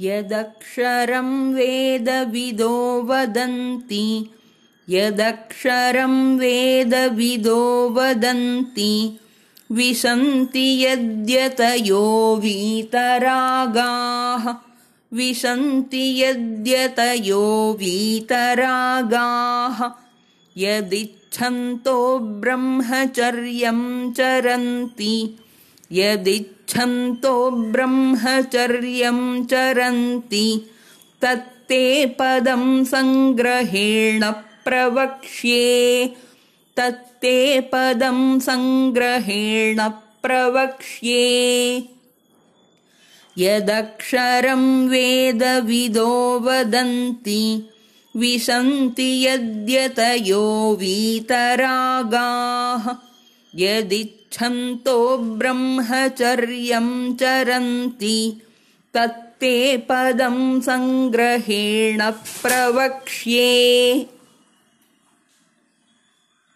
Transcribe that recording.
यदक्षरं वेदविदो वदन्ति। यदक्षरं वेदविदो वदन्ति। विशन्ति यद्यतयो वीतरागाः। विशन्ति यद्यतयो वीतरागाः। यदिच्छन्तो ब्रह्मचर्यं चरन्ति यदिच्छन्तो ब्रह्मचर्यं चरन्ति तत्ते पदं सङ्ग्रहेण प्रवक्ष्ये। तत्ते पदं सङ्ग्रहेण प्रवक्ष्ये। यदक्षरं वेदविदो वदन्ति विशन्ति यद्यतयो वीतरागाः यदिच्छन्तो ब्रह्मचर्यं चरन्ति तत्ते पदं सङ्ग्रहेण प्रवक्ष्ये